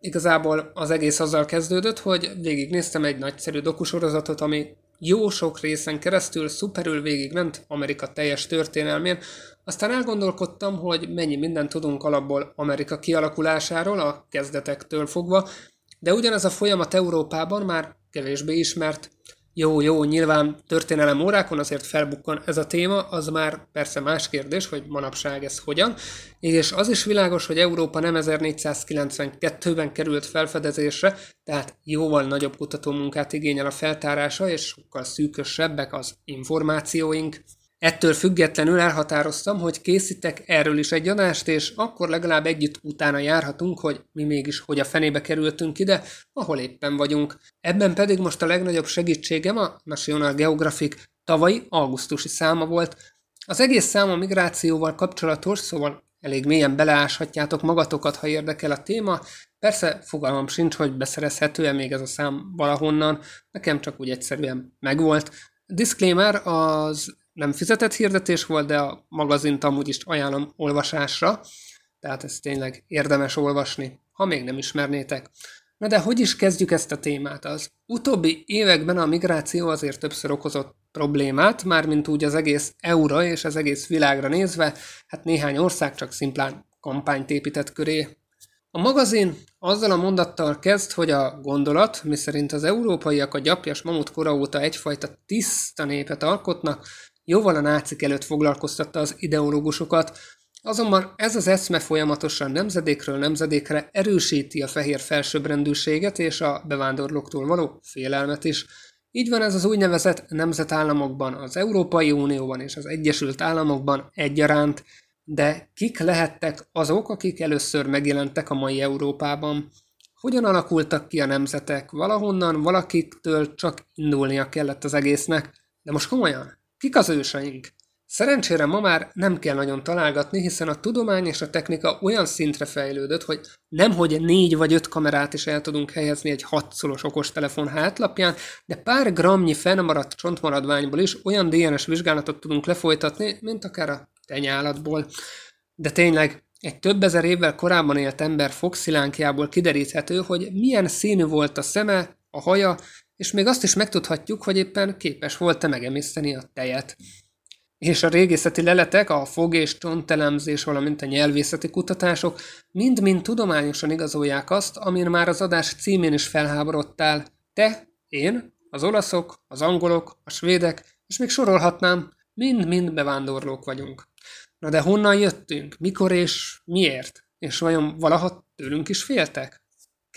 Igazából az egész azzal kezdődött, hogy végignéztem egy nagyszerű dokusorozatot, ami jó sok részen keresztül szuperül végigment Amerika teljes történelmén. Aztán elgondolkodtam, hogy mennyi mindent tudunk alapból Amerika kialakulásáról, a kezdetektől fogva, de ugyanez a folyamat Európában már kevésbé ismert. Jó, jó, nyilván történelem órákon azért felbukkan ez a téma, az már persze más kérdés, hogy manapság ez hogyan, és az is világos, hogy Európa nem 1492-ben került felfedezésre, tehát jóval nagyobb kutatómunkát igényel a feltárása, és sokkal szűkösebbek az információink. Ettől függetlenül elhatároztam, hogy készítek erről is egy adást, és akkor legalább együtt utána járhatunk, hogy mi mégis hogy a fenébe kerültünk ide, ahol éppen vagyunk. Ebben pedig most a legnagyobb segítségem a National Geographic tavalyi augusztusi száma volt. Az egész szám a migrációval kapcsolatos, szóval elég mélyen beleáshatjátok magatokat, ha érdekel a téma. Persze fogalmam sincs, hogy beszerezhető-e még ez a szám valahonnan, nekem csak úgy egyszerűen megvolt. Disclaimer, az nem fizetett hirdetés volt, de a magazint amúgy is ajánlom olvasásra, tehát ezt tényleg érdemes olvasni, ha még nem ismernétek. Na de hogy is kezdjük ezt a témát? Az utóbbi években a migráció azért többször okozott problémát, mármint úgy az egész EU-ra és az egész világra nézve, hát néhány ország csak szimplán kampányt épített köré. A magazin azzal a mondattal kezd, hogy a gondolat, miszerint az európaiak a gyapjas mamut kora óta egyfajta tiszta népet alkotnak, jóval a nácik előtt foglalkoztatta az ideológusokat, azonban ez az eszme folyamatosan nemzedékről nemzedékre erősíti a fehér felsőbbrendűséget és a bevándorlóktól való félelmet is. Így van ez az úgynevezett nemzetállamokban, az Európai Unióban és az Egyesült Államokban egyaránt, de kik lehettek azok, akik először megjelentek a mai Európában? Hogyan alakultak ki a nemzetek? Valahonnan valakiktől csak indulnia kellett az egésznek. De most komolyan, Kik az őseink? Szerencsére ma már nem kell nagyon találgatni, hiszen a tudomány és a technika olyan szintre fejlődött, hogy nemhogy négy vagy öt kamerát is el tudunk helyezni egy hatszolos okostelefon hátlapján, de pár gramnyi fennmaradt csontmaradványból is olyan DNS vizsgálatot tudunk lefolytatni, mint akár a tenyálatból. De tényleg, egy több ezer évvel korábban élt ember fogszilánkjából kideríthető, hogy milyen színű volt a szeme, a haja, és még azt is megtudhatjuk, hogy éppen képes volt-e megemészteni a tejet. És a régészeti leletek, a fog- és csontelemzés, valamint a nyelvészeti kutatások mind-mind tudományosan igazolják azt, amin már az adás címén is felháborodtál. Te, én, az olaszok, az angolok, a svédek, és még sorolhatnám, mind-mind bevándorlók vagyunk. Na de honnan jöttünk? Mikor és miért? És vajon valaha tőlünk is féltek?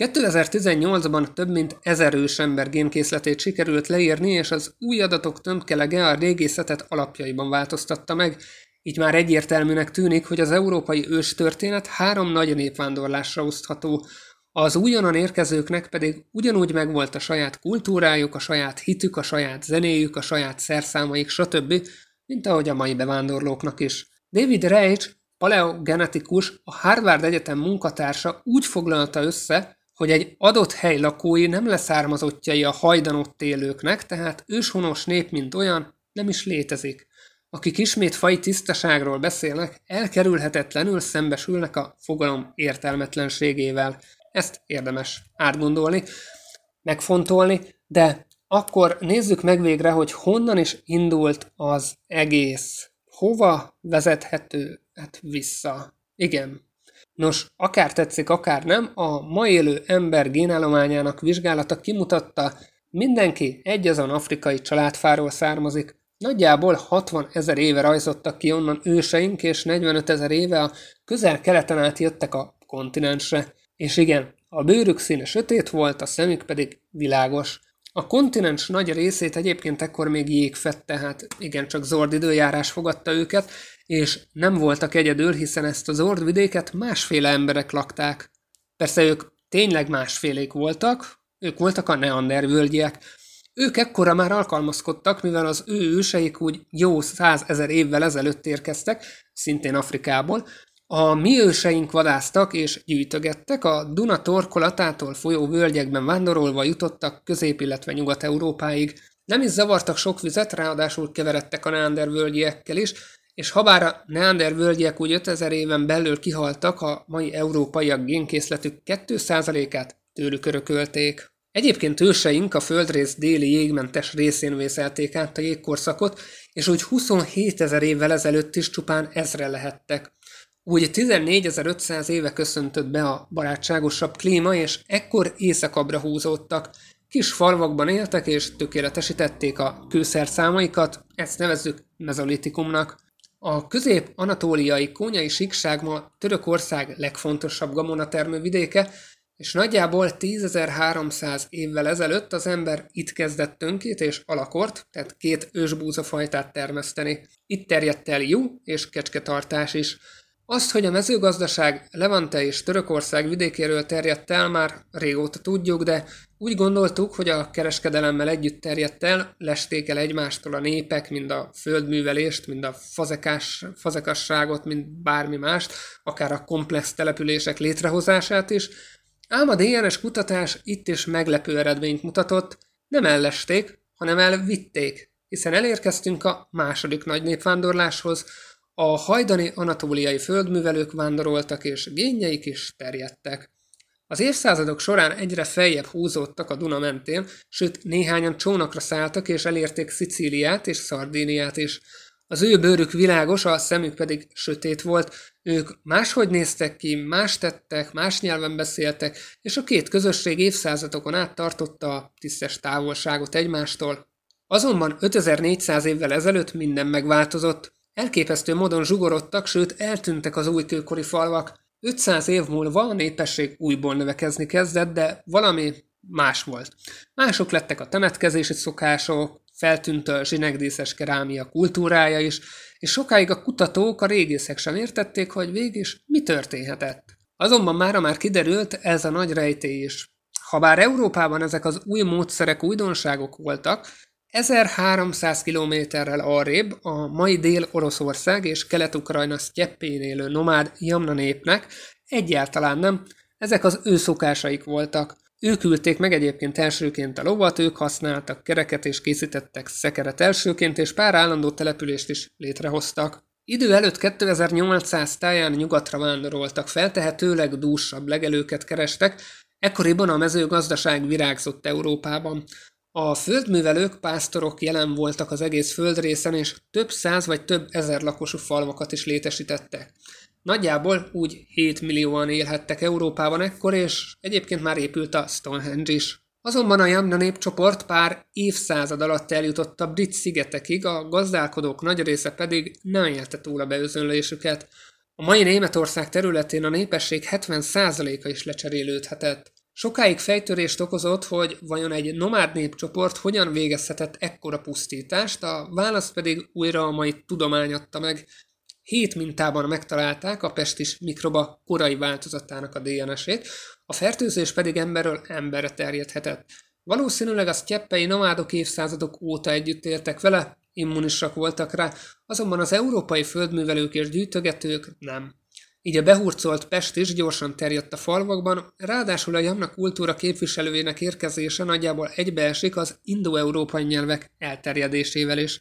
2018-ban több mint ezer ősember génkészletét sikerült leírni, és az új adatok tömkelege a régészetet alapjaiban változtatta meg, így már egyértelműnek tűnik, hogy az európai ős történet három nagy népvándorlásra osztható, az újonnan érkezőknek pedig ugyanúgy megvolt a saját kultúrájuk, a saját hitük, a saját zenéjük, a saját szerszámaik, stb., mint ahogy a mai bevándorlóknak is. David Reich, paleogenetikus, a Harvard Egyetem munkatársa úgy foglalta össze, hogy egy adott hely lakói nem leszármazottjai a hajdan ott élőknek, tehát őshonos nép, mint olyan, nem is létezik. Akik ismét fai tisztaságról beszélnek, elkerülhetetlenül szembesülnek a fogalom értelmetlenségével. Ezt érdemes átgondolni, megfontolni, de akkor nézzük meg végre, hogy honnan is indult az egész. Hova vezethető? Hát vissza. Igen, Nos, akár tetszik, akár nem, a ma élő ember génállományának vizsgálata kimutatta, mindenki egy azon afrikai családfáról származik. Nagyjából 60 ezer éve rajzottak ki onnan őseink, és 45 ezer éve a közel-keleten át jöttek a kontinensre. És igen, a bőrük színe sötét volt, a szemük pedig világos. A kontinens nagy részét egyébként ekkor még jég fett, tehát igencsak zord időjárás fogadta őket, és nem voltak egyedül, hiszen ezt az ordvidéket másféle emberek lakták. Persze ők tényleg másfélék voltak, Ők voltak a neandervölgyek. Ők ekkora már alkalmazkodtak, mivel az ő őseik úgy jó százezer évvel ezelőtt érkeztek, szintén Afrikából, a mi őseink vadáztak és gyűjtögettek, a Duna torkolatától folyó völgyekben vándorolva jutottak Közép- illetve Nyugat-Európáig. Nem is zavartak sok vizet, ráadásul keveredtek a neandervölgyiekkel is, és habár a neandervölgyiek úgy 5000 éven belül kihaltak, a mai európaiak génkészletük 2%-át tőlük örökölték. Egyébként őseink a földrész déli jégmentes részén vészelték át a jégkorszakot, és úgy 27 ezer évvel ezelőtt is csupán ezre lehettek. Úgy 14.500 éve köszöntött be a barátságosabb klíma, és ekkor éjszakabbra húzódtak. Kis falvakban éltek, és tökéletesítették a kőszerszámaikat, ezt nevezzük mezolitikumnak. A közép-anatóliai kónyai síkság ma Törökország legfontosabb gamonatermő vidéke, és nagyjából 10.300 évvel ezelőtt az ember itt kezdett tönkét és alakort, tehát két ősbúzafajtát termeszteni. Itt terjedt el jó és kecsketartás is. Azt, hogy a mezőgazdaság Levante és Törökország vidékéről terjedt el, már régóta tudjuk, de úgy gondoltuk, hogy a kereskedelemmel együtt terjedt el, lesték el egymástól a népek, mind a földművelést, mind a fazekás, fazekasságot, mind bármi mást, akár a komplex települések létrehozását is, ám a DNS kutatás itt is meglepő eredményt mutatott, nem ellesték, hanem elvitték, hiszen elérkeztünk a második nagy népvándorláshoz, a hajdani anatóliai földművelők vándoroltak, és génjeik is terjedtek. Az évszázadok során egyre feljebb húzódtak a Duna mentén, sőt néhányan csónakra szálltak és elérték Szicíliát és Szardíniát is. Az ő bőrük világos, a szemük pedig sötét volt, ők máshogy néztek ki, más tettek, más nyelven beszéltek, és a két közösség évszázadokon át tartotta a tisztes távolságot egymástól. Azonban 5400 évvel ezelőtt minden megváltozott. Elképesztő módon zsugorodtak, sőt eltűntek az újkőkori falvak. 500 év múlva a népesség újból növekezni kezdett, de valami más volt. Mások lettek a temetkezési szokások, feltűnt a zsinegdíszes kerámia kultúrája is, és sokáig a kutatók, a régészek sem értették, hogy végig mi történhetett. Azonban mára már kiderült ez a nagy rejtély is. Habár Európában ezek az új módszerek újdonságok voltak, 1300 kilométerrel arrébb a mai Dél-Oroszország és Kelet-Ukrajna sztyeppén élő nomád Jamna népnek egyáltalán nem, ezek az ő szokásaik voltak. Ők ülték meg egyébként elsőként a lovat, ők használtak kereket és készítettek szekeret elsőként, és pár állandó települést is létrehoztak. Idő előtt 2800 táján nyugatra vándoroltak, feltehetőleg dúsabb legelőket kerestek, ekkoriban a mezőgazdaság virágzott Európában. A földművelők, pásztorok jelen voltak az egész földrészen, és több száz vagy több ezer lakosú falvakat is létesítettek. Nagyjából úgy 7 millióan élhettek Európában ekkor, és egyébként már épült a Stonehenge is. Azonban a Jamna népcsoport pár évszázad alatt eljutott a brit szigetekig, a gazdálkodók nagy része pedig nem élte túl a beözönlésüket. A mai Németország területén a népesség 70%-a is lecserélődhetett. Sokáig fejtörést okozott, hogy vajon egy nomád népcsoport hogyan végezhetett ekkora pusztítást, a választ pedig újra a mai tudomány adta meg. Hét mintában megtalálták a pestis mikroba korai változatának a DNS-ét, a fertőzés pedig emberről emberre terjedhetett. Valószínűleg a sztyeppei nomádok évszázadok óta együtt éltek vele, immunisak voltak rá, azonban az európai földművelők és gyűjtögetők nem. Így a behurcolt Pest is gyorsan terjedt a falvakban, ráadásul a Jamna kultúra képviselőjének érkezése nagyjából egybeesik az indoeurópai nyelvek elterjedésével is.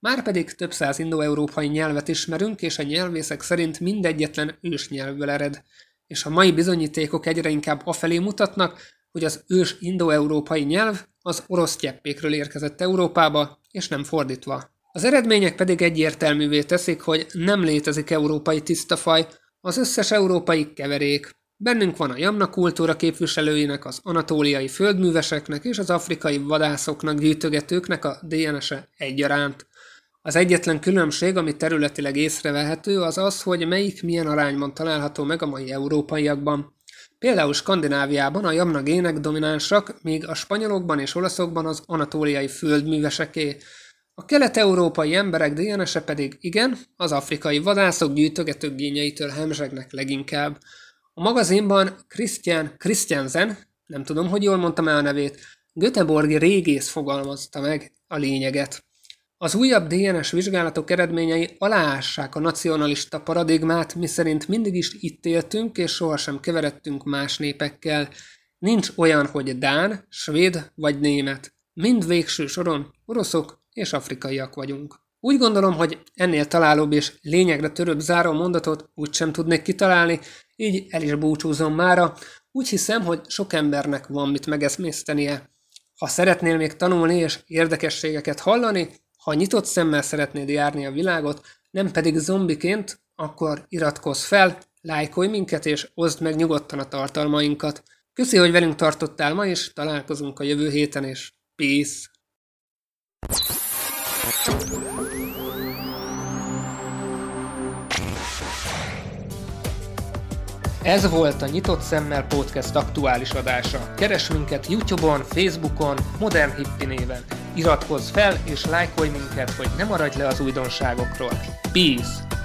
Márpedig több száz indoeurópai nyelvet ismerünk, és a nyelvészek szerint mindegyetlen ősnyelvből ered. És a mai bizonyítékok egyre inkább afelé mutatnak, hogy az ős indoeurópai nyelv az orosz tyeppékről érkezett Európába, és nem fordítva. Az eredmények pedig egyértelművé teszik, hogy nem létezik európai tisztafaj, az összes európai keverék. Bennünk van a Jamna kultúra képviselőinek, az anatóliai földműveseknek és az afrikai vadászoknak, gyűjtögetőknek a DNS-e egyaránt. Az egyetlen különbség, ami területileg észrevehető, az az, hogy melyik milyen arányban található meg a mai európaiakban. Például Skandináviában a jamna gének dominánsak, míg a spanyolokban és olaszokban az anatóliai földműveseké. A kelet-európai emberek DNS-e pedig igen, az afrikai vadászok gyűjtögetők génjeitől hemzsegnek leginkább. A magazinban Christian Christiansen nem tudom, hogy jól mondtam el a nevét, Göteborgi régész fogalmazta meg a lényeget. Az újabb DNS vizsgálatok eredményei aláássák a nacionalista paradigmát, miszerint mindig is itt éltünk, és sohasem keveredtünk más népekkel. Nincs olyan, hogy Dán, Svéd vagy Német. Mind végső soron oroszok és afrikaiak vagyunk. Úgy gondolom, hogy ennél találóbb és lényegre törőbb záró mondatot úgy sem tudnék kitalálni, így el is búcsúzom mára. Úgy hiszem, hogy sok embernek van mit megeszmésztenie. Ha szeretnél még tanulni és érdekességeket hallani, ha nyitott szemmel szeretnéd járni a világot, nem pedig zombiként, akkor iratkozz fel, lájkolj minket és oszd meg nyugodtan a tartalmainkat. Köszi, hogy velünk tartottál ma, és találkozunk a jövő héten, és peace! Ez volt a Nyitott Szemmel Podcast aktuális adása. Keres minket Youtube-on, Facebookon, Modern Hippi néven. Iratkozz fel és lájkolj minket, hogy ne maradj le az újdonságokról. Peace!